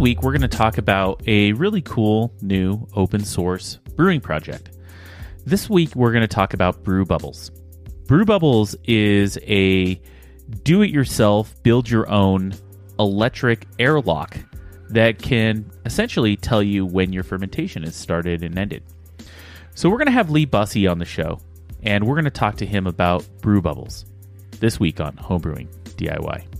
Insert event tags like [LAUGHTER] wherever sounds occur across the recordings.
Week, we're going to talk about a really cool new open source brewing project. This week, we're going to talk about Brew Bubbles. Brew Bubbles is a do it yourself, build your own electric airlock that can essentially tell you when your fermentation is started and ended. So, we're going to have Lee Bussey on the show, and we're going to talk to him about Brew Bubbles this week on Homebrewing DIY.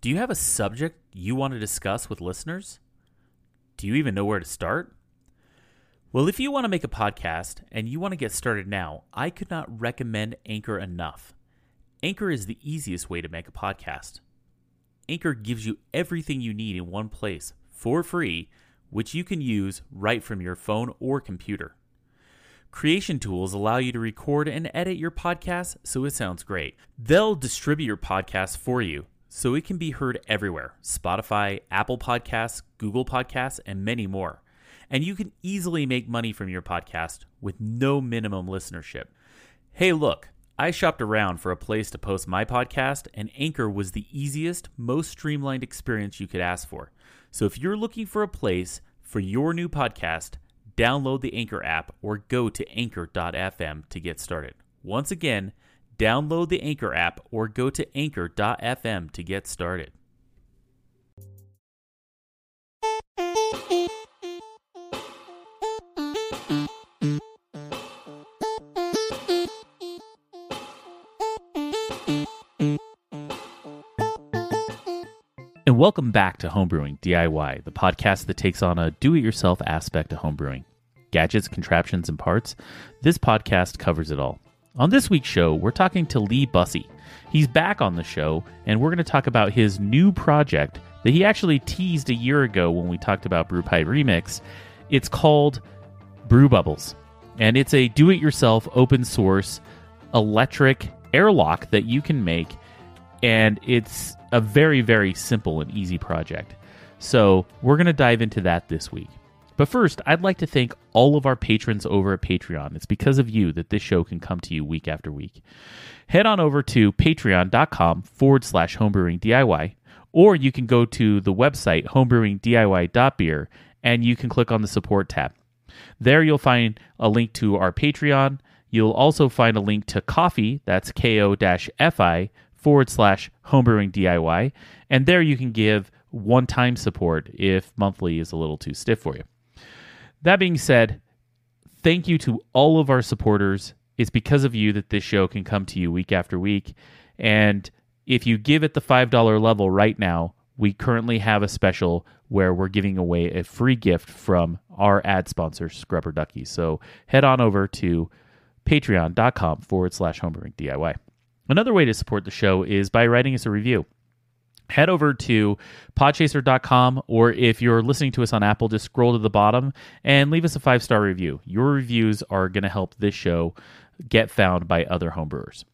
Do you have a subject you want to discuss with listeners? Do you even know where to start? Well, if you want to make a podcast and you want to get started now, I could not recommend Anchor enough. Anchor is the easiest way to make a podcast. Anchor gives you everything you need in one place for free, which you can use right from your phone or computer. Creation tools allow you to record and edit your podcast so it sounds great. They'll distribute your podcast for you so it can be heard everywhere Spotify, Apple Podcasts, Google Podcasts, and many more. And you can easily make money from your podcast with no minimum listenership. Hey, look, I shopped around for a place to post my podcast, and Anchor was the easiest, most streamlined experience you could ask for. So if you're looking for a place for your new podcast, download the Anchor app or go to anchor.fm to get started. Once again, download the Anchor app or go to anchor.fm to get started. And welcome back to Homebrewing DIY, the podcast that takes on a do it yourself aspect of homebrewing. Gadgets, contraptions, and parts. This podcast covers it all. On this week's show, we're talking to Lee Bussey. He's back on the show, and we're going to talk about his new project that he actually teased a year ago when we talked about BrewPi Remix. It's called Brew Bubbles, and it's a do it yourself open source electric airlock that you can make and it's a very very simple and easy project so we're going to dive into that this week but first i'd like to thank all of our patrons over at patreon. It's because of you that this show can come to you week after week. Head on over to patreon.com forward slash homebrewing diy or you can go to the website homebrewingdiy.beer and you can click on the support tab. There you'll find a link to our patreon. You'll also find a link to Ko-fi, that's ko-fi forward slash homebrewing DIY, and there you can give one time support if monthly is a little too stiff for you. That being said, thank you to all of our supporters. It's because of you that this show can come to you week after week. And if you give at the $5 level right now, we currently have a special where we're giving away a free gift from our ad sponsor, Scrubber Ducky. So head on over to patreon.com forward slash homebrewing DIY. Another way to support the show is by writing us a review. Head over to podchaser.com, or if you're listening to us on Apple, just scroll to the bottom and leave us a five star review. Your reviews are going to help this show get found by other homebrewers.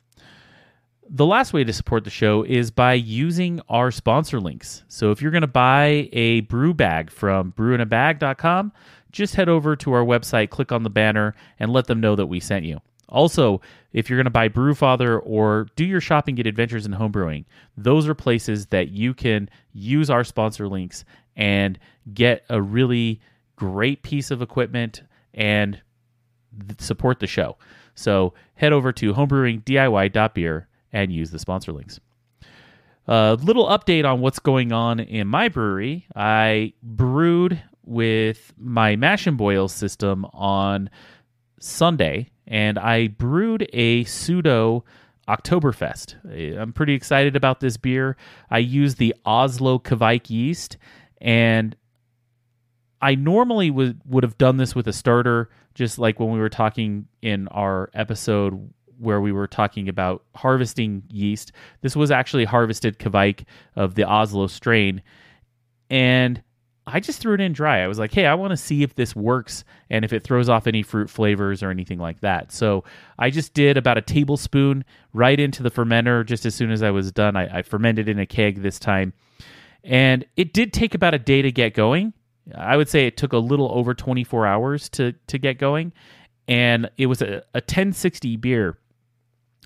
The last way to support the show is by using our sponsor links. So if you're going to buy a brew bag from brewinabag.com, just head over to our website, click on the banner, and let them know that we sent you. Also, if you're going to buy Brewfather or do your shopping at Adventures in Homebrewing, those are places that you can use our sponsor links and get a really great piece of equipment and support the show. So head over to homebrewingdiy.beer and use the sponsor links. A little update on what's going on in my brewery. I brewed with my mash and boil system on Sunday, and I brewed a pseudo Oktoberfest. I'm pretty excited about this beer. I use the Oslo Kveik yeast, and I normally would would have done this with a starter, just like when we were talking in our episode where we were talking about harvesting yeast. This was actually harvested Kveik of the Oslo strain, and I just threw it in dry. I was like, hey, I want to see if this works and if it throws off any fruit flavors or anything like that. So I just did about a tablespoon right into the fermenter just as soon as I was done. I, I fermented in a keg this time. And it did take about a day to get going. I would say it took a little over 24 hours to, to get going. And it was a, a 1060 beer.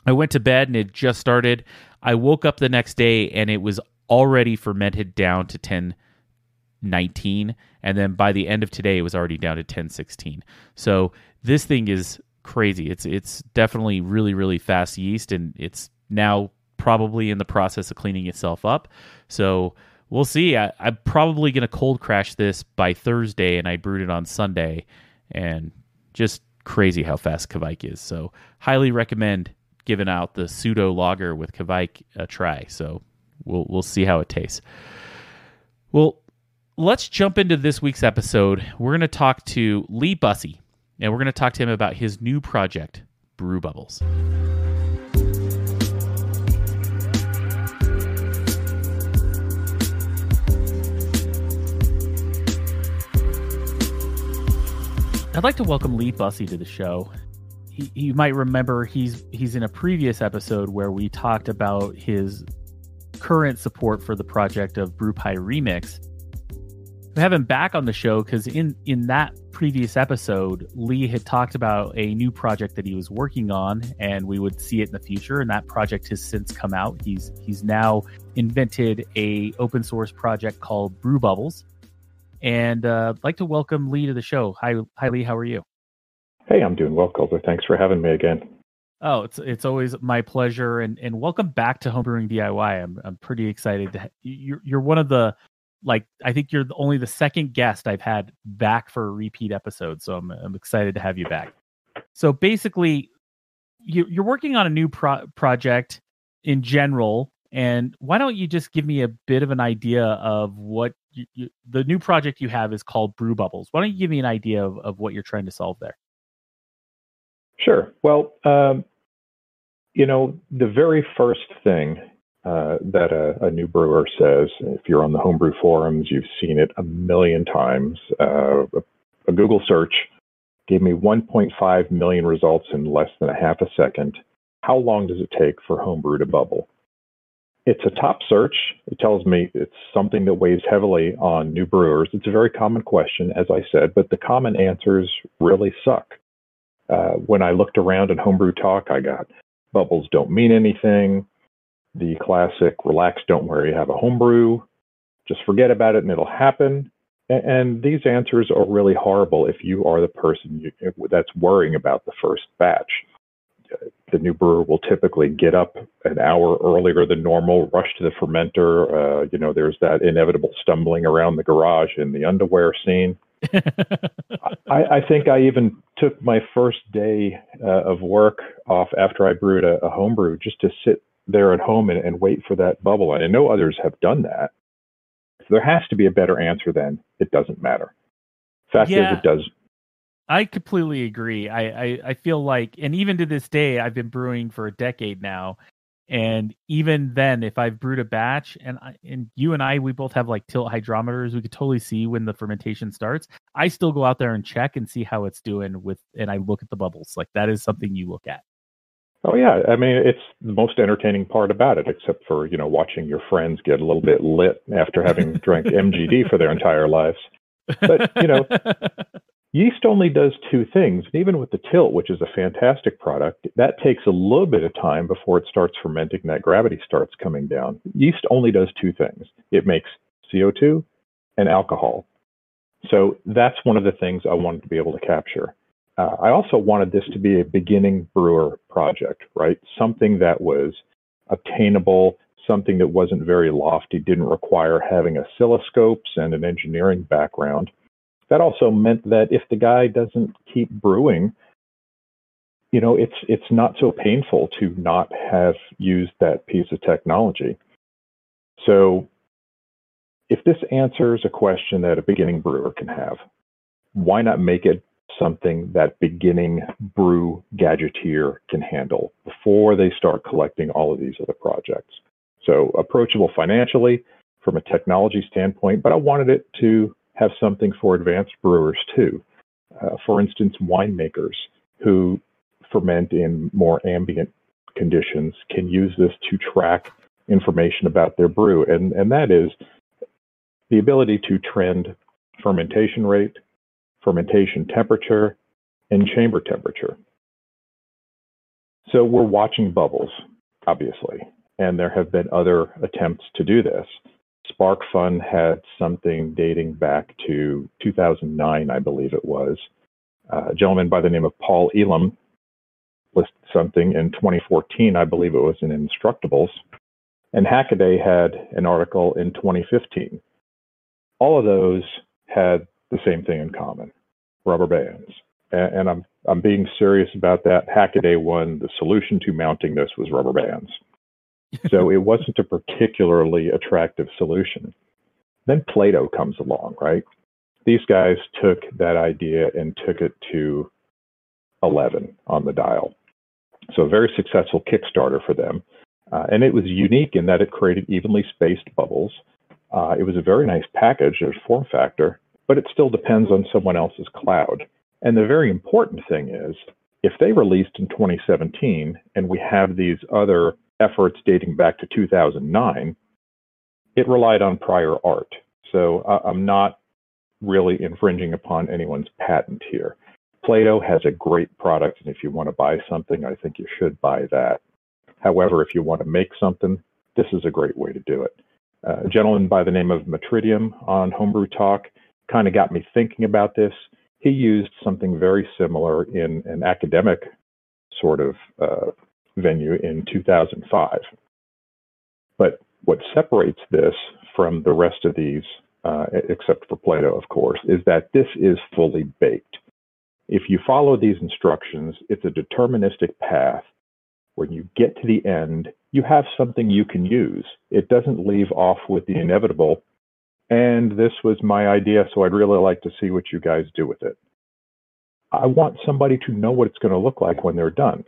I went to bed and it just started. I woke up the next day and it was already fermented down to 10 19 and then by the end of today it was already down to 1016 so this thing is crazy. It's it's definitely really really fast yeast and it's now probably in the process of cleaning itself up. So we'll see. I, am probably going to cold crash this by thursday and i brewed it on sunday and just crazy how fast kveik is. So highly recommend giving out the pseudo lager with kveik a uh, try. So we'll we'll see how it tastes. Well let's jump into this week's episode. We're going to talk to Lee Bussey, and we're going to talk to him about his new project, Brew Bubbles. I'd like to welcome Lee Bussey to the show. He, you might remember he's he's in a previous episode where we talked about his current support for the project of BrewPi Remix. We have him back on the show because in in that previous episode, Lee had talked about a new project that he was working on, and we would see it in the future. And that project has since come out. He's he's now invented a open source project called Brew Bubbles, and uh, I'd like to welcome Lee to the show. Hi, hi, Lee. How are you? Hey, I'm doing well, Colter. Thanks for having me again. Oh, it's it's always my pleasure, and and welcome back to Homebrewing DIY. I'm I'm pretty excited to. Ha- you're you're one of the like I think you're only the second guest I've had back for a repeat episode, so I'm I'm excited to have you back. So basically, you you're working on a new pro- project in general, and why don't you just give me a bit of an idea of what you, you, the new project you have is called Brew Bubbles. Why don't you give me an idea of, of what you're trying to solve there? Sure. Well, um, you know, the very first thing uh, that a, a, new brewer says, if you're on the homebrew forums, you've seen it a million times. Uh, a, a Google search gave me 1.5 million results in less than a half a second. How long does it take for homebrew to bubble? It's a top search. It tells me it's something that weighs heavily on new brewers. It's a very common question, as I said, but the common answers really suck. Uh, when I looked around in homebrew talk, I got bubbles don't mean anything. The classic relax, don't worry, have a homebrew. Just forget about it and it'll happen. And, and these answers are really horrible if you are the person you, that's worrying about the first batch. The new brewer will typically get up an hour earlier than normal, rush to the fermenter. Uh, you know, there's that inevitable stumbling around the garage in the underwear scene. [LAUGHS] I, I, think I even took my first day uh, of work off after I brewed a, a homebrew just to sit there at home and, and wait for that bubble. And I know others have done that. So there has to be a better answer than it doesn't matter. Fact yeah, is, it does. I completely agree. I, I, I feel like, and even to this day, I've been brewing for a decade now, and even then, if I've brewed a batch, and I, and you and I, we both have like tilt hydrometers, we could totally see when the fermentation starts. I still go out there and check and see how it's doing with, and I look at the bubbles. Like that is something you look at. Oh yeah, I mean it's the most entertaining part about it, except for you know watching your friends get a little bit lit after having [LAUGHS] drank MGD for their entire lives. But you know, [LAUGHS] Yeast only does two things. And even with the tilt, which is a fantastic product, that takes a little bit of time before it starts fermenting and that gravity starts coming down. Yeast only does two things it makes CO2 and alcohol. So that's one of the things I wanted to be able to capture. Uh, I also wanted this to be a beginning brewer project, right? Something that was obtainable, something that wasn't very lofty, didn't require having oscilloscopes and an engineering background that also meant that if the guy doesn't keep brewing, you know, it's it's not so painful to not have used that piece of technology. So if this answers a question that a beginning brewer can have, why not make it something that beginning brew gadgeteer can handle before they start collecting all of these other projects? So approachable financially from a technology standpoint, but I wanted it to have something for advanced brewers too. Uh, for instance, winemakers who ferment in more ambient conditions can use this to track information about their brew, and, and that is the ability to trend fermentation rate, fermentation temperature, and chamber temperature. So we're watching bubbles, obviously, and there have been other attempts to do this. SparkFun had something dating back to 2009, I believe it was. Uh, a gentleman by the name of Paul Elam listed something in 2014, I believe it was in Instructables. And Hackaday had an article in 2015. All of those had the same thing in common rubber bands. And, and I'm, I'm being serious about that. Hackaday one, the solution to mounting this was rubber bands so [LAUGHS] it wasn't a particularly attractive solution. Then Plaato comes along, right? These guys took that idea and took it to 11 on the dial. So a very successful Kickstarter for them. Uh, and it was unique in that it created evenly spaced bubbles. Uh, it was a very nice package, there's form factor, but it still depends on someone else's cloud. And the very important thing is if they released in 2017 and we have these other efforts dating back to 2009, it relied on prior art. So uh, I'm not really infringing upon anyone's patent here. Plaato has a great product, and if you want to buy something, I think you should buy that. However, if you want to make something, this is a great way to do it. Uh, a gentleman by the name of Matridium on Homebrew Talk kind of got me thinking about this. He used something very similar in an academic sort of uh, venue in 2005. But what separates this from the rest of these, uh, except for Plaato, of course, is that this is fully baked. If you follow these instructions, it's a deterministic path. When you get to the end, you have something you can use. It doesn't leave off with the inevitable. And this was my idea, so I'd really like to see what you guys do with it. I want somebody to know what it's going to look like when they're done.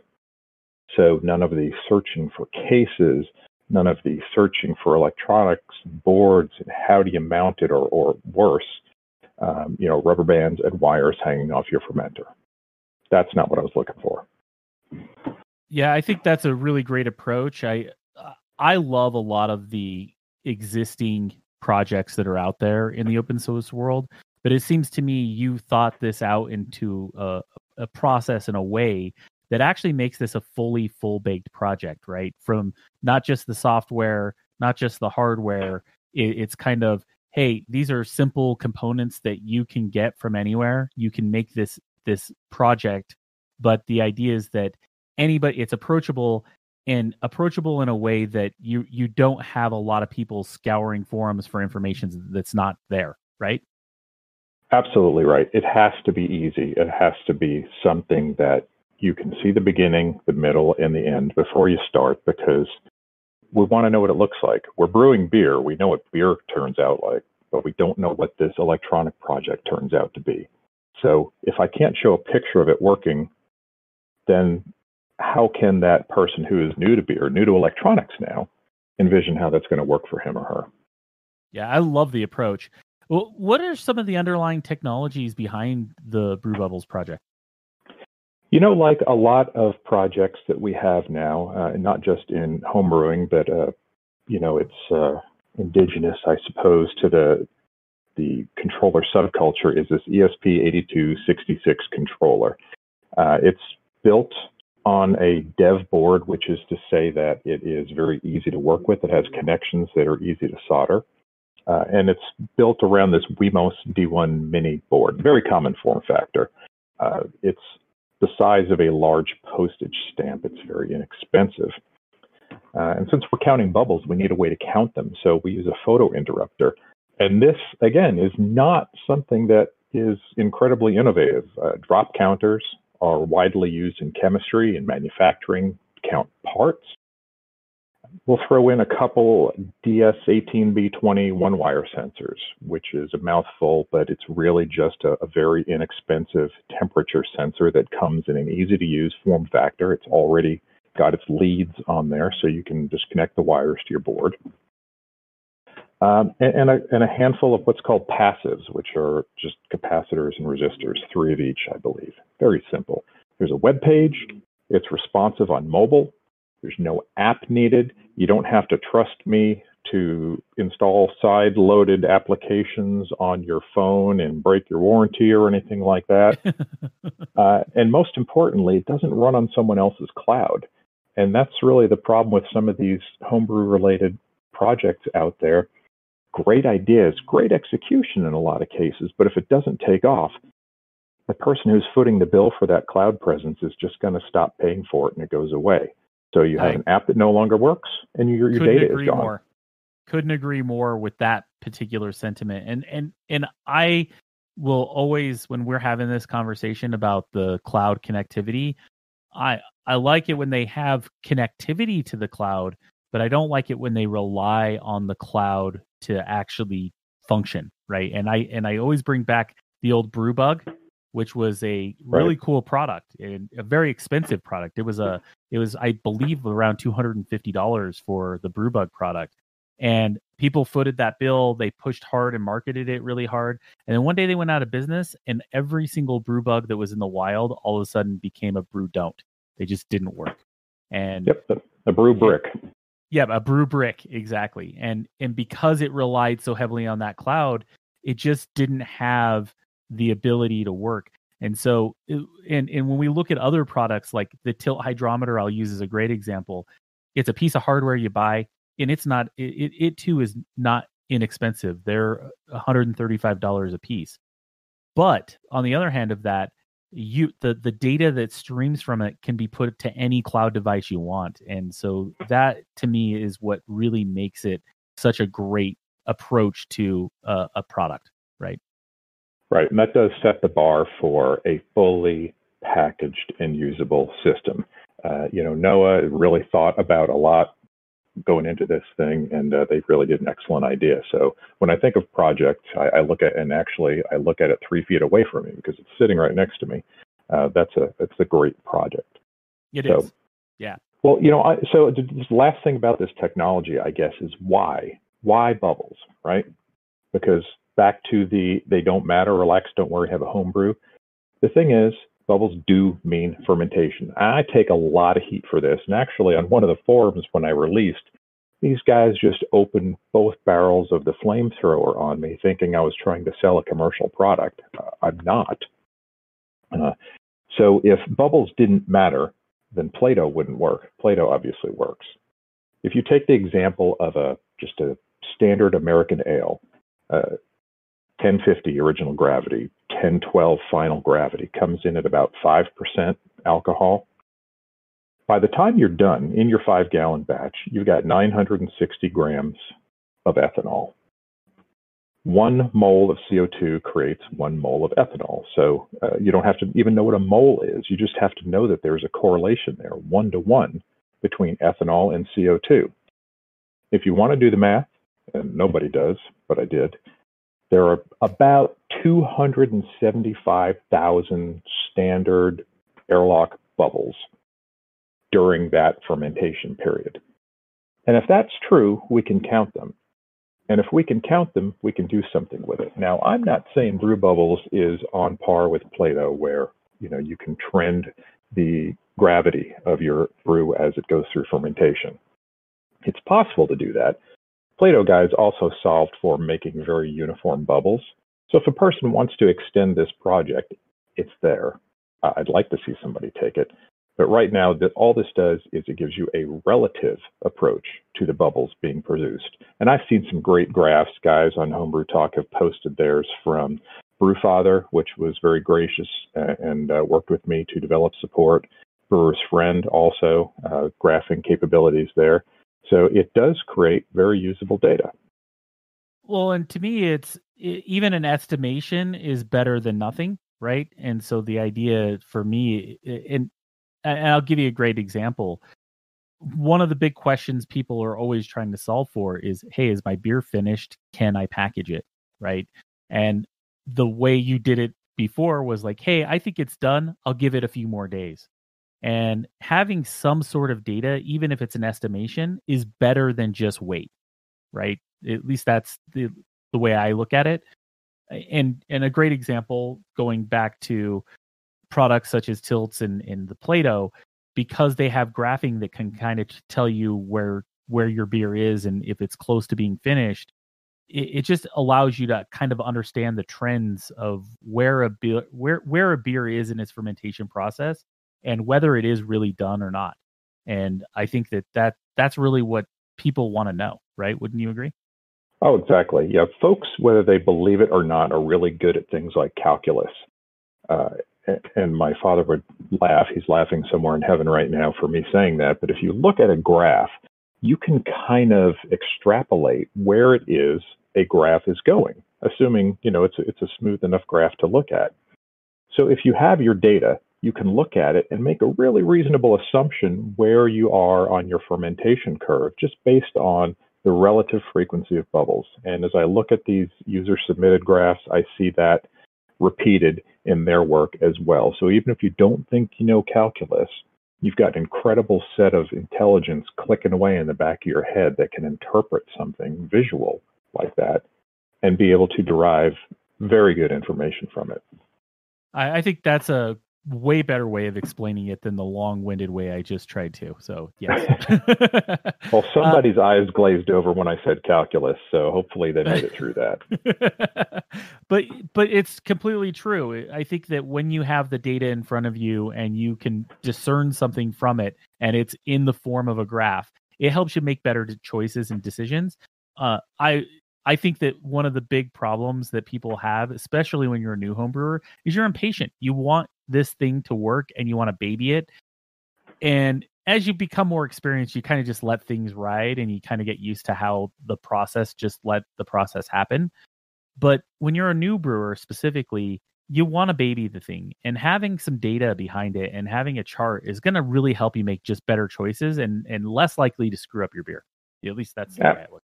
So none of the searching for cases, none of the searching for electronics, boards, and how do you mount it, or, or worse, um, you know, rubber bands and wires hanging off your fermenter. That's not what I was looking for. Yeah, I think that's a really great approach. I I love a lot of the existing projects that are out there in the open source world, but it seems to me you thought this out into a, a process in a way that actually makes this a fully full baked project, right? From not just the software, not just the hardware. It, it's kind of hey, these are simple components that you can get from anywhere. You can make this this project, but the idea is that anybody it's approachable and approachable in a way that you you don't have a lot of people scouring forums for information that's not there, right? Absolutely right. It has to be easy. It has to be something that you can see the beginning, the middle, and the end before you start because we want to know what it looks like. We're brewing beer. We know what beer turns out like, but we don't know what this electronic project turns out to be. So if I can't show a picture of it working, then how can that person who is new to beer, new to electronics now, envision how that's going to work for him or her? Yeah, I love the approach. Well, what are some of the underlying technologies behind the Brew Bubbles project? You know, like a lot of projects that we have now, uh, not just in homebrewing, but uh, you know, it's uh, indigenous, I suppose, to the the controller subculture is this ESP8266 controller. Uh, it's built on a dev board, which is to say that it is very easy to work with. It has connections that are easy to solder. Uh, and it's built around this Wemos D1 mini board, very common form factor. Uh, it's the size of a large postage stamp. It's very inexpensive. Uh, and since we're counting bubbles, we need a way to count them. So we use a photo interrupter. And this, again, is not something that is incredibly innovative. Uh, drop counters are widely used in chemistry and manufacturing, count parts. We'll throw in a couple DS18B20 one wire sensors, which is a mouthful, but it's really just a, a very inexpensive temperature sensor that comes in an easy to use form factor. It's already got its leads on there, so you can just connect the wires to your board. Um, and, and, a, and, a, handful of what's called passives, which are just capacitors and resistors, three of each, I believe. Very simple. There's a web page. It's responsive on mobile. There's no app needed. You don't have to trust me to install side loaded applications on your phone and break your warranty or anything like that. [LAUGHS] uh, and most importantly, it doesn't run on someone else's cloud. And that's really the problem with some of these homebrew related projects out there. Great ideas, great execution in a lot of cases, but if it doesn't take off, the person who's footing the bill for that cloud presence is just going to stop paying for it and it goes away. So you have I an app that no longer works and your, your data is gone. More. Couldn't agree more with that particular sentiment. And and and I will always when we're having this conversation about the cloud connectivity, I I like it when they have connectivity to the cloud, but I don't like it when they rely on the cloud to actually function, right? And I and I always bring back the old Brewbug, which was a really right. cool product and a very expensive product. It was a it was I believe around two hundred and fifty dollars for the Brewbug product, and people footed that bill. They pushed hard and marketed it really hard. And then one day they went out of business, and every single brew bug that was in the wild all of a sudden became a brew don't. They just didn't work. And yep, a brew brick. Yeah, a brew brick exactly. And and because it relied so heavily on that cloud, it just didn't have the ability to work. And so, and and when we look at other products like the tilt hydrometer, I'll use as a great example. It's a piece of hardware you buy, and it's not. It it too is not inexpensive. They're 135 dollars a piece. But on the other hand of that, you the the data that streams from it can be put to any cloud device you want, and so that to me is what really makes it such a great approach to a, a product, right? Right, and that does set the bar for a fully packaged and usable system. Uh, you know, NOAA really thought about a lot going into this thing, and uh, they really did an excellent idea. So when I think of project, I, I, look at and actually I look at it three feet away from me because it's sitting right next to me. Uh, that's a that's a great project. It so, is. Yeah. Well, you know, I, so the last thing about this technology, I guess, is why why bubbles, right? Because back to the they don't matter, relax, don't worry, have a homebrew. The thing is, bubbles do mean fermentation. I take a lot of heat for this. And actually, on one of the forums when I released, these guys just opened both barrels of the flamethrower on me, thinking I was trying to sell a commercial product. Uh, I'm not. Uh, so if bubbles didn't matter, then Plaato wouldn't work. Plaato obviously works. If you take the example of a just a standard American ale, uh, 1050 original gravity, 1012 final gravity comes in at about 5% alcohol. By the time you're done in your five gallon batch, you've got 960 grams of ethanol. One mole of CO2 creates one mole of ethanol. So uh, you don't have to even know what a mole is. You just have to know that there's a correlation there, one to one, between ethanol and CO2. If you want to do the math, and nobody does, but I did, there are about 275,000 standard airlock bubbles during that fermentation period. And if that's true, we can count them. And if we can count them, we can do something with it. Now, I'm not saying brew bubbles is on par with Plaato, where you know you can trend the gravity of your brew as it goes through fermentation. It's possible to do that, Plaato guides also solved for making very uniform bubbles. So if a person wants to extend this project, it's there. I'd like to see somebody take it. But right now, that all this does is it gives you a relative approach to the bubbles being produced. And I've seen some great graphs. Guys on Homebrew Talk have posted theirs from Brewfather, which was very gracious uh, and uh, worked with me to develop support. Brewer's Friend also, uh, graphing capabilities there. So it does create very usable data. Well, and to me, it's even an estimation is better than nothing, right? And so the idea for me, and, and I'll give you a great example. One of the big questions people are always trying to solve for is, hey, is my beer finished? Can I package it? Right. And the way you did it before was like, hey, I think it's done. I'll give it a few more days. And having some sort of data, even if it's an estimation, is better than just wait, right? At least that's the the way I look at it. And and a great example going back to products such as tilts and, and the Plaato, because they have graphing that can kind of tell you where where your beer is and if it's close to being finished, it, it just allows you to kind of understand the trends of where a beer where where a beer is in its fermentation process and whether it is really done or not. And I think that, that that's really what people want to know, right? Wouldn't you agree? Oh, exactly. Yeah, folks, whether they believe it or not, are really good at things like calculus. Uh, and my father would laugh. He's laughing somewhere in heaven right now for me saying that. But if you look at a graph, you can kind of extrapolate where it is a graph is going, assuming you know it's a, it's a smooth enough graph to look at. So if you have your data you can look at it and make a really reasonable assumption where you are on your fermentation curve just based on the relative frequency of bubbles. And as I look at these user submitted graphs, I see that repeated in their work as well. So even if you don't think you know calculus, you've got an incredible set of intelligence clicking away in the back of your head that can interpret something visual like that and be able to derive very good information from it. I, think that's a way better way of explaining it than the long-winded way I just tried to. So yes. [LAUGHS] [LAUGHS] well, somebody's uh, eyes glazed over when I said calculus, so hopefully they made it through that. [LAUGHS] but but it's completely true. I think that when you have the data in front of you and you can discern something from it, and it's in the form of a graph, it helps you make better choices and decisions. Uh, I I think that one of the big problems that people have, especially when you're a new home brewer, is you're impatient. You want this thing to work and you want to baby it. And as you become more experienced, you kind of just let things ride and you kind of get used to how the process just let the process happen. But when you're a new brewer specifically, you want to baby the thing and having some data behind it and having a chart is going to really help you make just better choices and and less likely to screw up your beer. At least that's the way I look.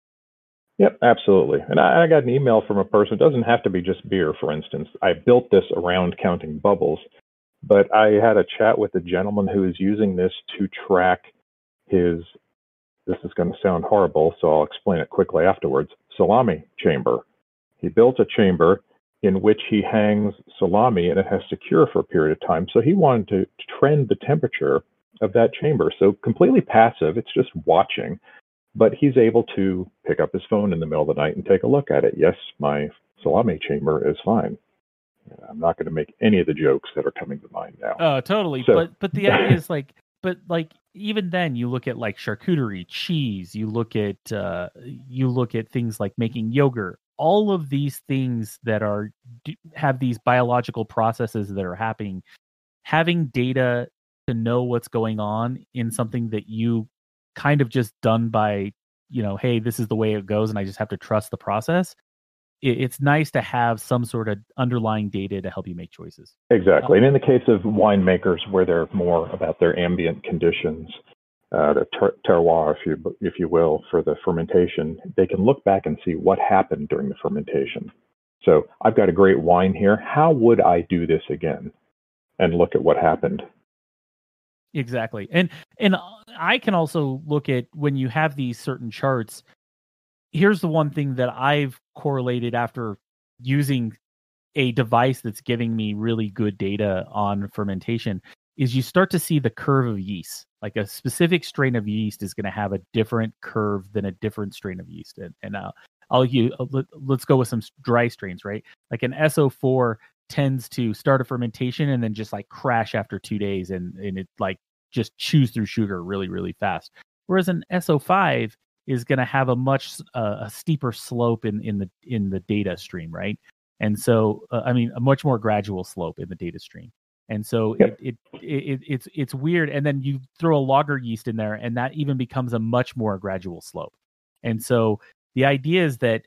Yep, absolutely. And I, I, got an email from a person. It doesn't have to be just beer, for instance. I built this around counting bubbles, but I had a chat with a gentleman who is using this to track his. This is going to sound horrible, so I'll explain it quickly afterwards. Salami chamber. He built a chamber in which he hangs salami and it has to cure for a period of time. So he wanted to trend the temperature of that chamber. So completely passive, it's just watching but he's able to pick up his phone in the middle of the night and take a look at it. Yes, my salami chamber is fine. I'm not going to make any of the jokes that are coming to mind now. Oh, totally. So, but but the [LAUGHS] idea is like, but like even then, you look at like charcuterie, cheese. You look at uh, you look at things like making yogurt. All of these things that are have these biological processes that are happening. Having data to know what's going on in something that you kind of just done by you know hey this is the way it goes and i just have to trust the process it's nice to have some sort of underlying data to help you make choices exactly um, and in the case of winemakers where they're more about their ambient conditions uh, the ter- terroir, if you if you will, for the fermentation, they can look back and see what happened during the fermentation. So I've got a great wine here. How would I do this again? And look at what happened Exactly. And and I can also look at when you have these certain charts. Here's the one thing that I've correlated after using a device that's giving me really good data on fermentation is you start to see the curve of yeast. Like a specific strain of yeast is going to have a different curve than a different strain of yeast. And, and uh, I'll uh, let, let's go with some dry strains, right? Like an SO4 tends to start a fermentation and then just like crash after two days and, and it like just chews through sugar really, really fast. Whereas an SO5 is going to have a much uh, a steeper slope in, in the in the data stream, right? And so, uh, I mean, a much more gradual slope in the data stream. And so it, it, it it's it's weird. And then you throw a lager yeast in there, and that even becomes a much more gradual slope. And so the idea is that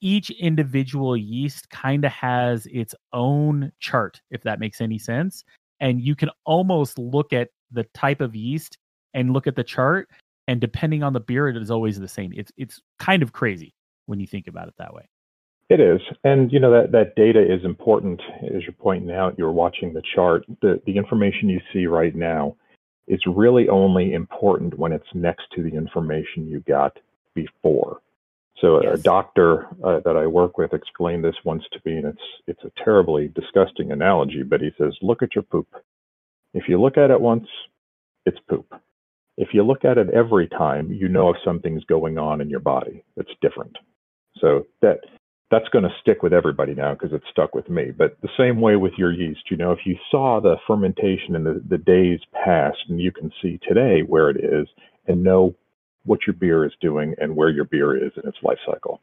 each individual yeast kind of has its own chart, if that makes any sense. And you can almost look at the type of yeast and look at the chart, and depending on the beer, it is always the same. It's it's kind of crazy when you think about it that way. It is, and you know that that data is important. As you're pointing out, you're watching the chart. The the information you see right now is really only important when it's next to the information you got before. So yes. a doctor uh, that I work with explained this once to me, and it's it's a terribly disgusting analogy, but he says, look at your poop. If you look at it once, it's poop. If you look at it every time, you know if something's going on in your body that's different. So that that's going to stick with everybody now because it's stuck with me. But the same way with your yeast, you know, if you saw the fermentation in the, the days past and you can see today where it is and know what your beer is doing and where your beer is in its life cycle.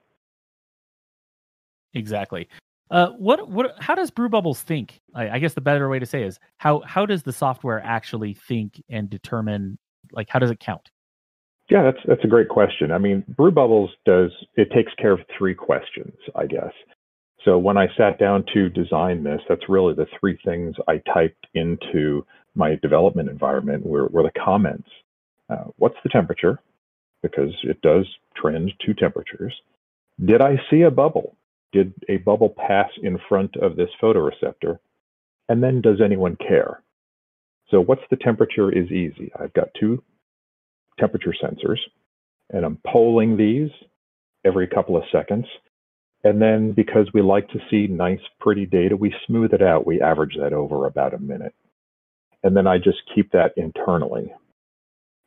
Exactly. Uh, what what? How does Brew Bubbles think? I, I, guess the better way to say is how how does the software actually think and determine like how does it count? Yeah, that's that's a great question. I mean, Brew Bubbles does it takes care of three questions, I guess. So when I sat down to design this, that's really the three things I typed into my development environment were, were the comments. Uh, what's the temperature? Because it does trend to temperatures. Did I see a bubble? did a bubble pass in front of this photoreceptor? And then does anyone care? So what's the temperature is easy. I've got two temperature sensors and I'm polling these every couple of seconds. And then because we like to see nice, pretty data, we smooth it out. We average that over about a minute. And then I just keep that internally.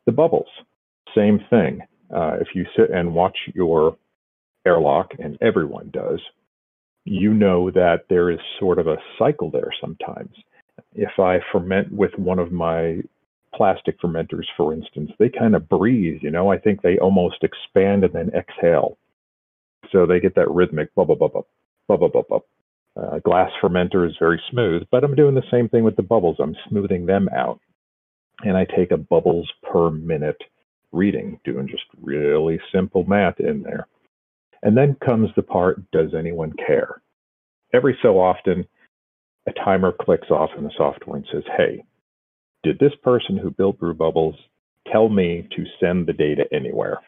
The bubbles, same thing. Uh, if you sit and watch your airlock, and everyone does, you know that there is sort of a cycle there sometimes. If I ferment with one of my plastic fermenters, for instance, they kind of breathe, you know, I think they almost expand and then exhale. So they get that rhythmic bubble, bubble, bubble, bubble. Uh, glass fermenter is very smooth, but I'm doing the same thing with the bubbles. I'm smoothing them out. And I take a bubbles per minute reading, doing just really simple math in there. And then comes the part does anyone care? Every so often, a timer clicks off in the software and says, hey, did this person who built Brew Bubbles tell me to send the data anywhere?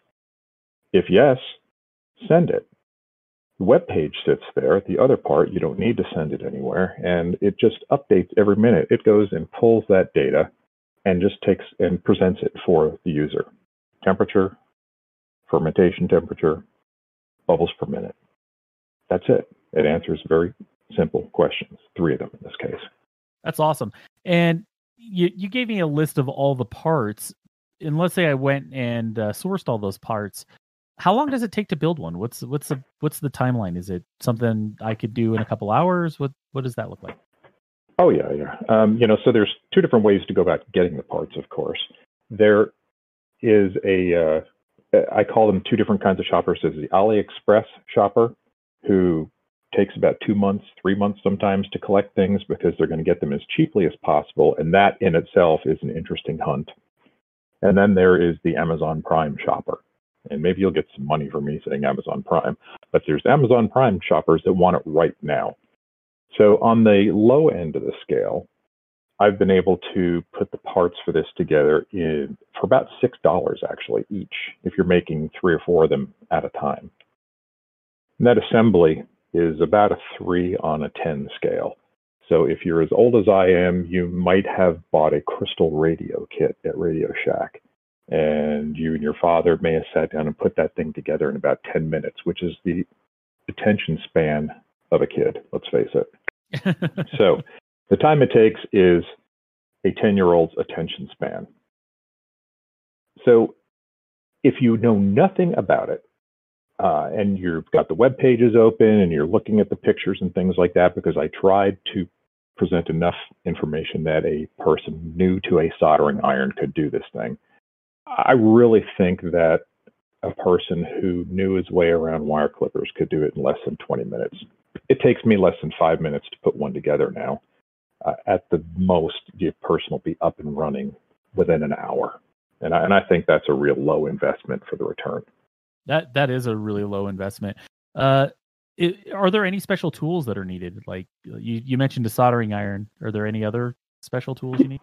If yes, send it. The web page sits there. The other part, you don't need to send it anywhere. And it just updates every minute. It goes and pulls that data and just takes and presents it for the user. Temperature, fermentation temperature, bubbles per minute. That's it. It answers very simple questions, three of them in this case. That's awesome. And you, you gave me a list of all the parts. And let's say I went and uh, sourced all those parts. How long does it take to build one? What's what's the what's the timeline? Is it something I could do in a couple hours? What what does that look like? Oh yeah, yeah. Um, you know, so there's two different ways to go about getting the parts. Of course, there is a uh, I call them two different kinds of shoppers. There's the AliExpress shopper who takes about two months, three months sometimes to collect things because they're going to get them as cheaply as possible. And that in itself is an interesting hunt. And then there is the Amazon Prime shopper. And maybe you'll get some money for me saying Amazon Prime, but there's Amazon Prime shoppers that want it right now. So on the low end of the scale, I've been able to put the parts for this together in for about six dollars actually each if you're making three or four of them at a time. And that assembly is about a three on a ten scale. So if you're as old as I am, you might have bought a crystal radio kit at Radio Shack. And you and your father may have sat down and put that thing together in about 10 minutes, which is the attention span of a kid, let's face it. [LAUGHS] so the time it takes is a 10 year old's attention span. So if you know nothing about it, uh, and you've got the web pages open and you're looking at the pictures and things like that, because I tried to present enough information that a person new to a soldering iron could do this thing. I really think that a person who knew his way around wire clippers could do it in less than 20 minutes. It takes me less than five minutes to put one together now uh, at the most, your person will be up and running within an hour. And I, and I think that's a real low investment for the return. That that is a really low investment. Uh, it, are there any special tools that are needed? Like you, you mentioned a soldering iron. Are there any other special tools you need?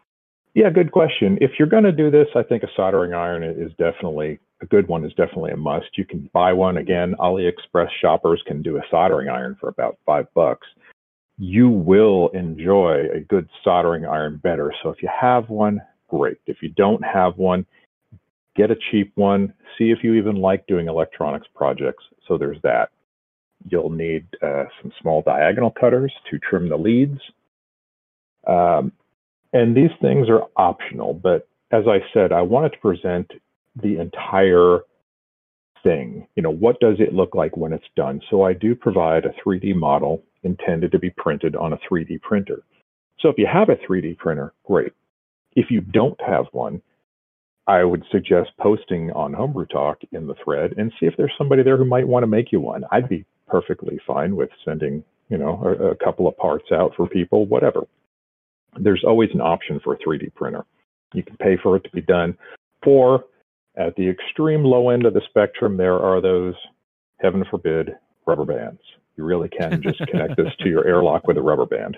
Yeah, good question. If you're going to do this, I think a soldering iron is definitely a good one. Is definitely a must. You can buy one again. AliExpress shoppers can do a soldering iron for about five bucks you will enjoy a good soldering iron better. So if you have one, great. If you don't have one, get a cheap one. See if you even like doing electronics projects. So there's that. You'll need uh, some small diagonal cutters to trim the leads. Um, and these things are optional, but as I said, I wanted to present the entire thing. You know, what does it look like when it's done? So I do provide a 3D model intended to be printed on a 3D printer. So if you have a 3D printer, great. If you don't have one, I would suggest posting on Homebrew Talk in the thread and see if there's somebody there who might want to make you one. I'd be perfectly fine with sending, you know, a, a couple of parts out for people, whatever. There's always an option for a 3D printer. You can pay for it to be done. Or at the extreme low end of the spectrum, there are those, heaven forbid, rubber bands. You really can just connect this to your airlock with a rubber band.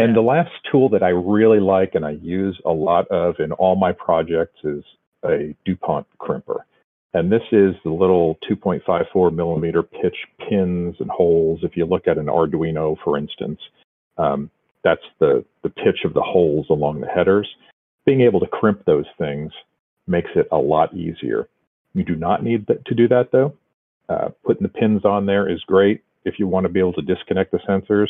And the last tool that I really like and I use a lot of in all my projects is a DuPont crimper. And this is the little 2.54 millimeter pitch pins and holes. If you look at an Arduino, for instance, um, that's the, the pitch of the holes along the headers. Being able to crimp those things makes it a lot easier. You do not need to do that though. Uh, putting the pins on there is great if you want to be able to disconnect the sensors,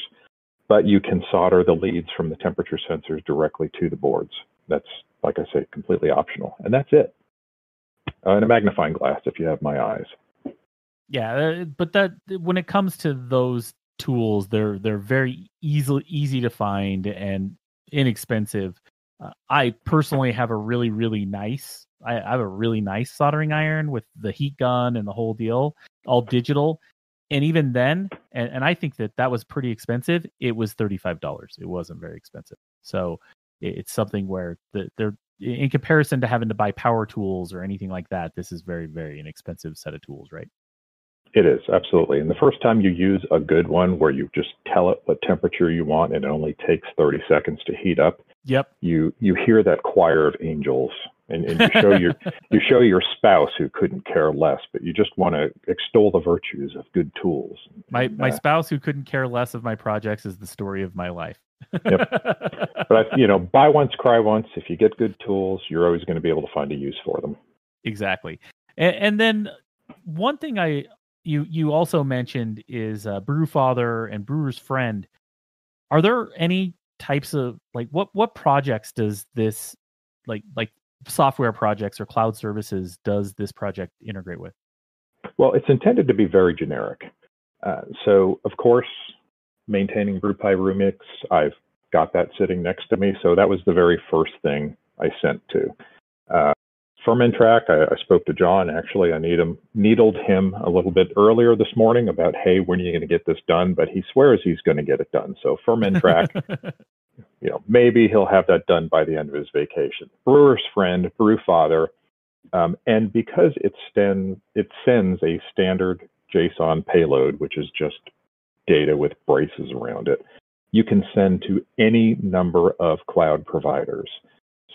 but you can solder the leads from the temperature sensors directly to the boards. That's, like I say, completely optional. And that's it. Uh, and a magnifying glass if you have my eyes. Yeah, uh, but that when it comes to those tools, they're they're very easily easy to find and inexpensive. Uh, I personally have a really really nice. I, I have a really nice soldering iron with the heat gun and the whole deal, all digital. And even then, and, and I think that that was pretty expensive. It was thirty five dollars. It wasn't very expensive. So it, it's something where the, they're in comparison to having to buy power tools or anything like that. This is very very inexpensive set of tools, right? It is absolutely. And the first time you use a good one where you just tell it what temperature you want and it only takes 30 seconds to heat up. Yep. You you hear that choir of angels and, and you show your [LAUGHS] you show your spouse who couldn't care less, but you just want to extol the virtues of good tools. My my uh, spouse who couldn't care less of my projects is the story of my life. yep. [LAUGHS] But I, you know, buy once, cry once. If you get good tools, you're always going to be able to find a use for them. Exactly. And, and then one thing I you you also mentioned is uh, Brewfather and Brewer's Friend. Are there any types of like what what projects does this like like software projects or cloud services does this project integrate with? Well, it's intended to be very generic. Uh, so, of course, maintaining BrewPi Remix, I've got that sitting next to me. So that was the very first thing I sent to. Uh, Fermentrack, I, I, spoke to John. Actually, I need him, needled him a little bit earlier this morning about, hey, when are you going to get this done? But he swears he's going to get it done. So Fermentrack, [LAUGHS] you know, maybe he'll have that done by the end of his vacation. Brewer's friend, Brewfather, um, and because it, it sends a standard JSON payload, which is just data with braces around it, you can send to any number of cloud providers.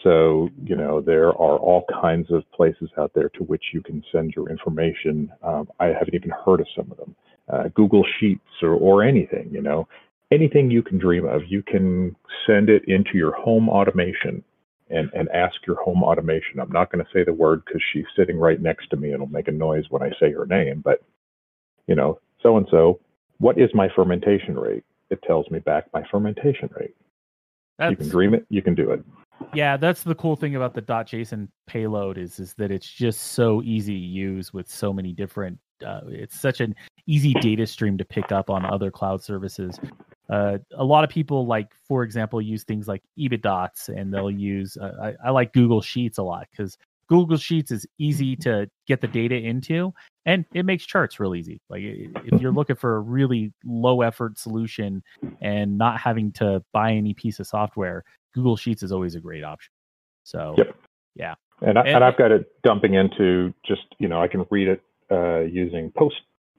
So, you know, there are all kinds of places out there to which you can send your information. Um, I haven't even heard of some of them. Uh, Google Sheets or, or anything, you know, anything you can dream of, you can send it into your home automation and, and ask your home automation. I'm not going to say the word because she's sitting right next to me and it'll make a noise when I say her name, but, you know, so and so, what is my fermentation rate? It tells me back my fermentation rate. That's, you can dream it, you can do it. Yeah, that's the cool thing about the .json payload is is that it's just so easy to use with so many different. Uh, it's such an easy data stream to pick up on other cloud services. Uh, a lot of people like, for example, use things like Ubidots, and they'll use. Uh, I, I like Google Sheets a lot because Google Sheets is easy to get the data into, and it makes charts real easy. Like if you're [LAUGHS] looking for a really low effort solution and not having to buy any piece of software, Google Sheets is always a great option. So, yep. yeah. And, I, and, and I've got it dumping into just you know I can read it uh, using Post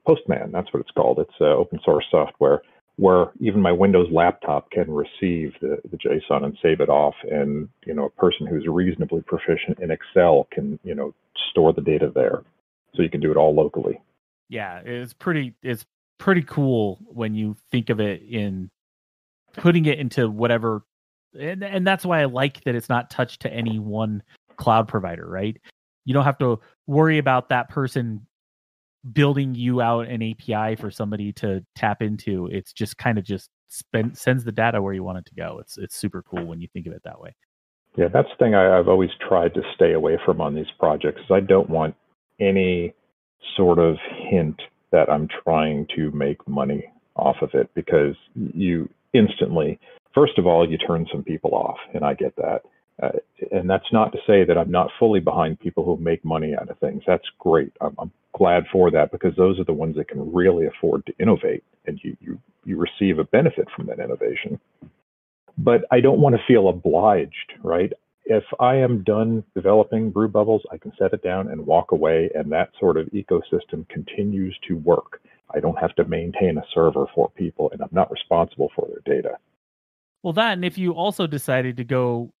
Postman. That's what it's called. It's uh, open source software where even my Windows laptop can receive the, the JSON and save it off. And, you know, a person who's reasonably proficient in Excel can, you know, store the data there. So you can do it all locally. Yeah, it's pretty it's pretty cool when you think of it in putting it into whatever and and that's why I like that it's not touched to any one cloud provider, right? You don't have to worry about that person building you out an API for somebody to tap into. It's just kind of just spend, sends the data where you want it to go. It's it's super cool when you think of it that way. Yeah, that's the thing I, have always tried to stay away from on these projects. Is I don't want any sort of hint that I'm trying to make money off of it because you instantly, first of all, you turn some people off, and I get that. Uh, and that's not to say that I'm not fully behind people who make money out of things. That's great. I'm, I'm glad for that because those are the ones that can really afford to innovate and you, you, you receive a benefit from that innovation. But I don't want to feel obliged, right? If I am done developing brew bubbles, I can set it down and walk away, and that sort of ecosystem continues to work. I don't have to maintain a server for people, and I'm not responsible for their data. Well, that, and if you also decided to go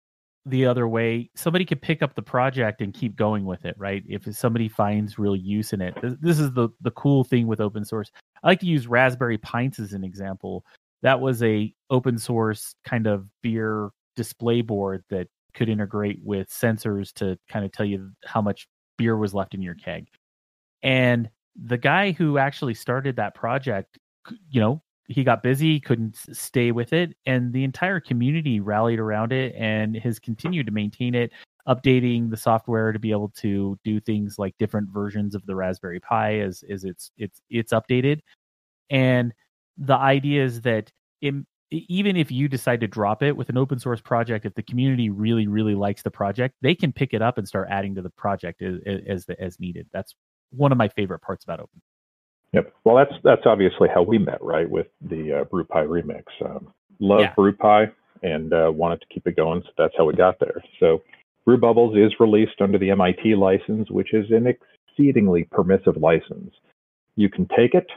the other way, somebody could pick up the project and keep going with it, right? If somebody finds real use in it. This is the the cool thing with open source. I like to use Raspberry Pints as an example. that was a open source kind of beer display board that could integrate with sensors to kind of tell you how much beer was left in your keg. And the guy who actually started that project, you know, he got busy, couldn't stay with it, and the entire community rallied around it and has continued to maintain it, updating the software to be able to do things like different versions of the Raspberry Pi as as it's it's it's updated. And the idea is that it, even if you decide to drop it with an open source project, if the community really really likes the project, they can pick it up and start adding to the project as as, as needed. That's one of my favorite parts about open. Yep. Well, that's that's obviously how we met, right? With the uh, BrewPi remix. Um, love yeah. BrewPi and uh, wanted to keep it going, so that's how we got there. So, Brew Bubbles is released under the MIT license, which is an exceedingly permissive license. You can take it,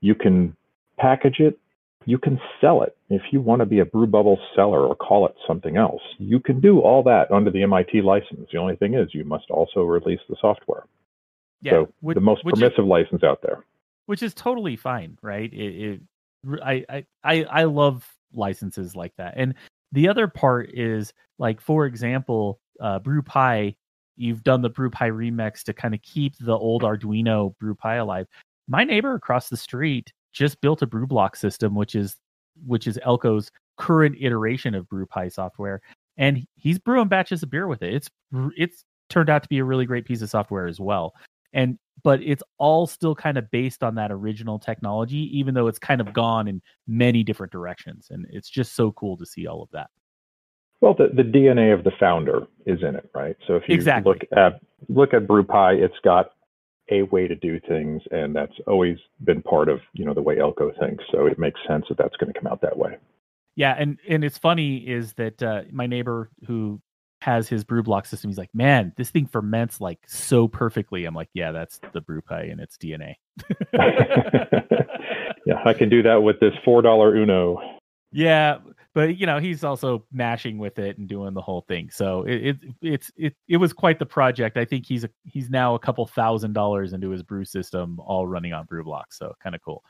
you can package it, you can sell it. If you want to be a Brew Bubbles seller or call it something else, you can do all that under the MIT license. The only thing is, you must also release the software. Yeah, so which, the most permissive is, license out there, which is totally fine, right? It, it, I, I, I love licenses like that. And the other part is like, for example, uh, BrewPi. You've done the BrewPi remix to kind of keep the old Arduino BrewPi alive. My neighbor across the street just built a Brewblox system, which is which is Elco's current iteration of BrewPi software, and he's brewing batches of beer with it. It's it's turned out to be a really great piece of software as well and but it's all still kind of based on that original technology even though it's kind of gone in many different directions and it's just so cool to see all of that. Well the, the dna of the founder is in it right? So if you exactly. look at look at brewpi it's got a way to do things and that's always been part of you know the way elco thinks so it makes sense that that's going to come out that way. Yeah and and it's funny is that uh, my neighbor who has his brew block system. He's like, man, this thing ferments like so perfectly. I'm like, yeah, that's the BrewPi and its DNA. [LAUGHS] yeah, I can do that with this four dollar Uno. Yeah, but you know, he's also mashing with it and doing the whole thing. So it, it it's it it was quite the project. I think he's a, he's now a couple thousand dollars into his brew system, all running on Brewblox. So kind of cool.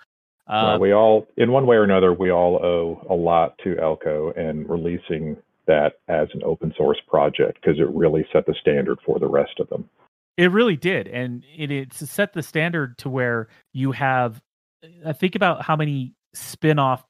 well, um, we all, in one way or another, we all owe a lot to Elco and releasing that as an open source project because it really set the standard for the rest of them. It really did, and it, it's set the standard to where you have. I uh, think about how many spin-off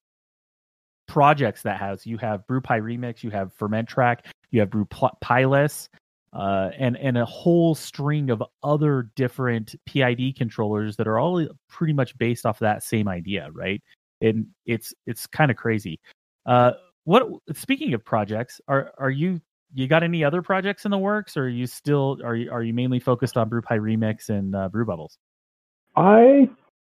projects that has. You have BrewPi Remix, you have Fermentrack, you have BrewPiless, uh, and and a whole string of other different PID controllers that are all pretty much based off of that same idea, right? And it's it's kind of crazy. Uh, what speaking of projects, are are you you got any other projects in the works, or are you still are you are you mainly focused on brew BrewPi Remix and uh, Brew Bubbles? I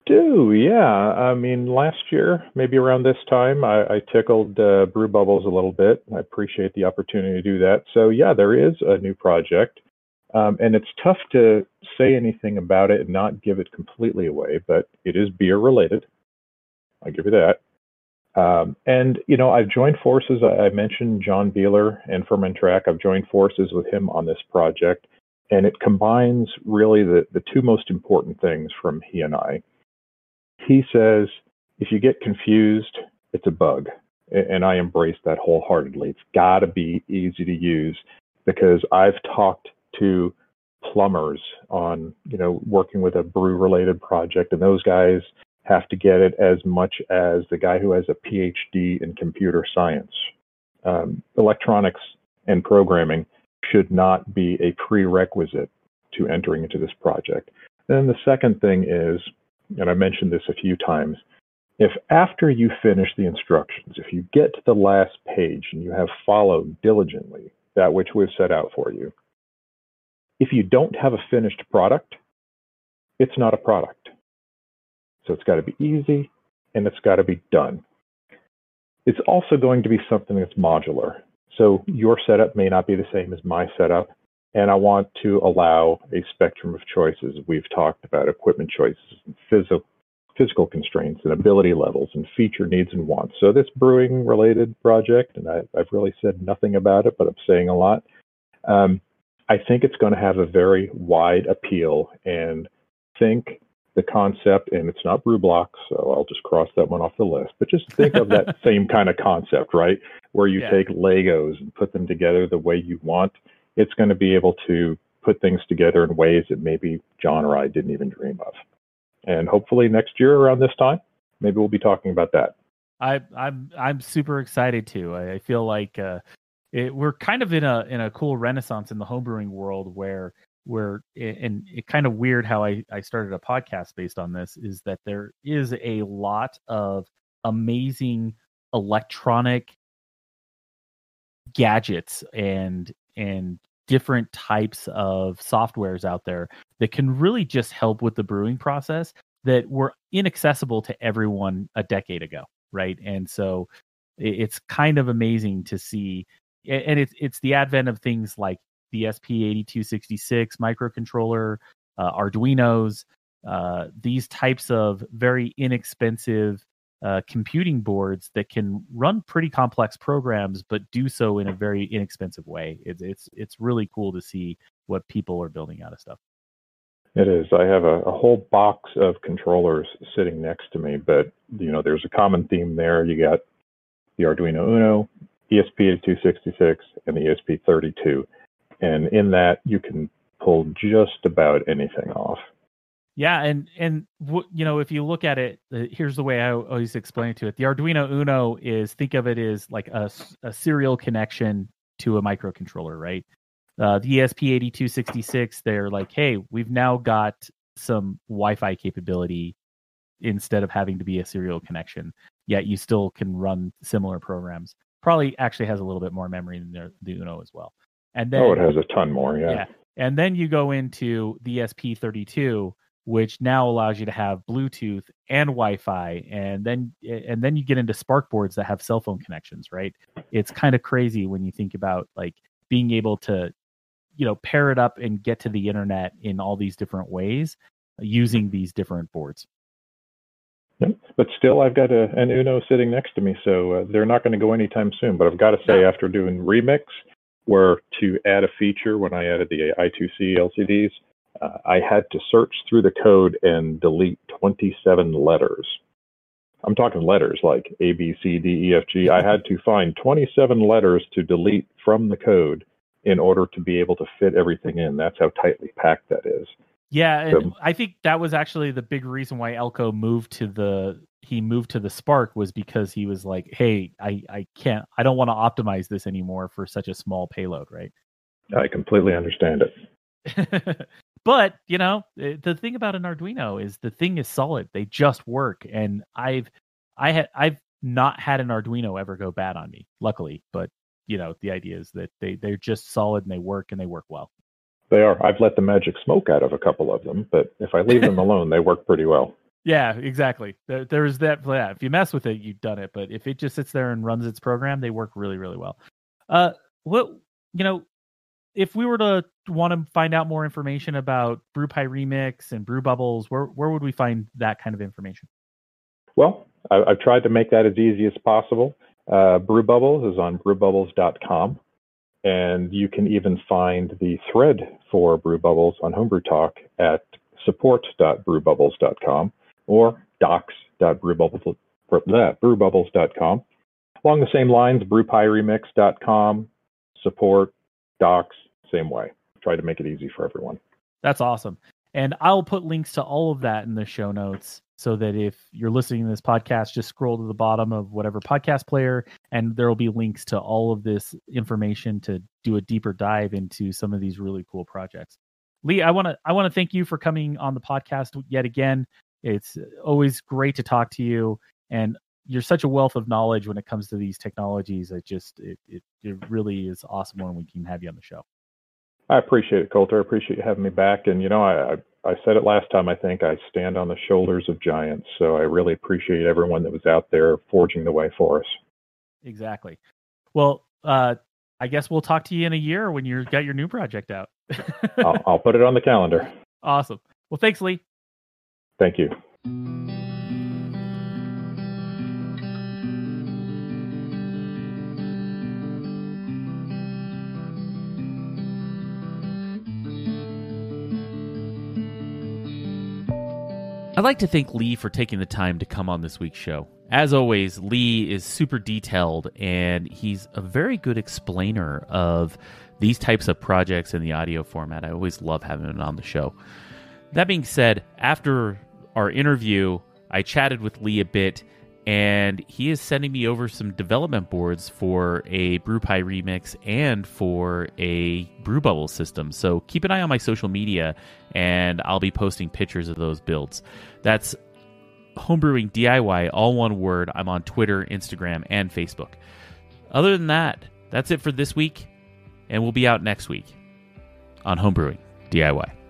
do, yeah. I mean, last year, maybe around this time, I, I tickled uh, Brew Bubbles a little bit. I appreciate the opportunity to do that. So yeah, there is a new project, um, and it's tough to say anything about it and not give it completely away, but it is beer related. i'll give you that. Um, and you know, I've joined forces. I, mentioned John Beeler and Fermentrack. I've joined forces with him on this project, and it combines really the the two most important things from he and I. He says, if you get confused, it's a bug, and I embrace that wholeheartedly. It's got to be easy to use because I've talked to plumbers on you know working with a brew related project, and those guys have to get it as much as the guy who has a PhD in computer science. Um, electronics and programming should not be a prerequisite to entering into this project. Then the second thing is, and I mentioned this a few times, if after you finish the instructions, if you get to the last page and you have followed diligently that which we've set out for you, if you don't have a finished product, it's not a product. So it's got to be easy and it's got to be done. It's also going to be something that's modular. So your setup may not be the same as my setup. And I want to allow a spectrum of choices. We've talked about equipment choices, and physical, physical constraints, and ability levels, and feature needs and wants. So this brewing related project, and I, have really said nothing about it, but I'm saying a lot. Um, I think it's going to have a very wide appeal and think the concept, and it's not Brewblox, so I'll just cross that one off the list. But just think of that [LAUGHS] same kind of concept, right? Where you Yeah. take Legos and put them together the way you want. It's going to be able to put things together in ways that maybe John or I didn't even dream of. And hopefully next year around this time, maybe we'll be talking about that. I, I'm I'm super excited too. I, I feel like uh, it, we're kind of in a in a cool renaissance in the homebrewing world where where and it kind of weird how I I started a podcast based on this is that there is a lot of amazing electronic gadgets and and different types of softwares out there that can really just help with the brewing process that were inaccessible to everyone a decade ago right? And so it's kind of amazing to see and it's it's the advent of things like the ESP8266 microcontroller uh, arduinos uh, these types of very inexpensive uh, computing boards that can run pretty complex programs, but do so in a very inexpensive way. It's it's it's really cool to see what people are building out of stuff. It is. I have a, a whole box of controllers sitting next to me, but you know, there's a common theme there. You got the Arduino Uno, E ESP8266, and the E ESP32, and in that you can pull just about anything off. Yeah, and and you know if you look at it, here's the way I always explain it to it. The Arduino Uno is think of it as like a serial connection to a microcontroller, right? Uh, the ESP8266, they're like, hey, we've now got some Wi-Fi capability instead of having to be a serial connection. Yet you still can run similar programs. Probably actually has a little bit more memory than the, the Uno as well. And then oh, it has a ton more. Yeah. yeah. And then you go into the ESP32, which now allows you to have Bluetooth and Wi-Fi, and then and then you get into Spark boards that have cell phone connections, right? It's kind of crazy when you think about like being able to, you know, pair it up and get to the internet in all these different ways using these different boards. Yep. But still, I've got a, an Uno sitting next to me, so uh, they're not going to go anytime soon. But I've got to say, No. after doing Remix, where to add a feature when I added the I2C LCDs, uh, I had to search through the code and delete 27 letters. I'm talking letters like A, B, C, D, E, F, G. I had to find 27 letters to delete from the code in order to be able to fit everything in. That's how tightly packed that is. Yeah, and So- I think that was actually the big reason why Elco moved to the he moved to the Spark was because he was like, "Hey, I I can't I don't want to optimize this anymore for such a small payload, right?" I completely understand it. [LAUGHS] but, you know, eh, the thing about an Arduino is the thing is solid. They just work and I've I had I've not had an Arduino ever go bad on me, luckily, but you know, the idea is that they they're just solid and they work and they work well. They are. I've let the magic smoke out of a couple of them, but if I leave them [LAUGHS] alone, they work pretty well. Yeah, exactly. There, there's that. Yeah, if you mess with it, you've done it. But if it just sits there and runs its program, they work really, really well. Uh, what you know, if we were to want to find out more information about BrewPi Remix and Brew Bubbles, where where would we find that kind of information? Well, I, I've tried to make that as easy as possible. Uh, Brew Bubbles is on brewbubbles.com, and you can even find the thread for Brew Bubbles on Homebrew Talk at support.brewbubbles.com or docs.brewbubbles.com. Along the same lines, brewpiremix.com, support, docs, same way. Try to make it easy for everyone. That's awesome. And I'll put links to all of that in the show notes so that if you're listening to this podcast, just scroll to the bottom of whatever podcast player and there will be links to all of this information to do a deeper dive into some of these really cool projects. Lee, I want to I want to thank you for coming on the podcast yet again. It's always great to talk to you and you're such a wealth of knowledge when it comes to these technologies. It just it, it, it really is awesome when we can have you on the show. I appreciate it, Coulter. I appreciate you having me back. And you know, I, I said it last time. I think I stand on the shoulders of giants. So I really appreciate everyone that was out there forging the way for us. Exactly. Well, uh, I guess we'll talk to you in a year when you've got your new project out. I'll, I'll put it on the calendar. [LAUGHS] awesome. Well, thanks, Lee. Thank you. I'd like to thank Lee for taking the time to come on this week's show. As always, Lee is super detailed and he's a very good explainer of these types of projects in the audio format. I always love having him on the show. That being said, after our interview, I chatted with Lee a bit and he is sending me over some development boards for a BrewPi remix and for a Brew Bubble system. So keep an eye on my social media, and I'll be posting pictures of those builds. That's homebrewing DIY, all one word. I'm on Twitter, Instagram, and Facebook. Other than that, that's it for this week, and we'll be out next week on homebrewing DIY.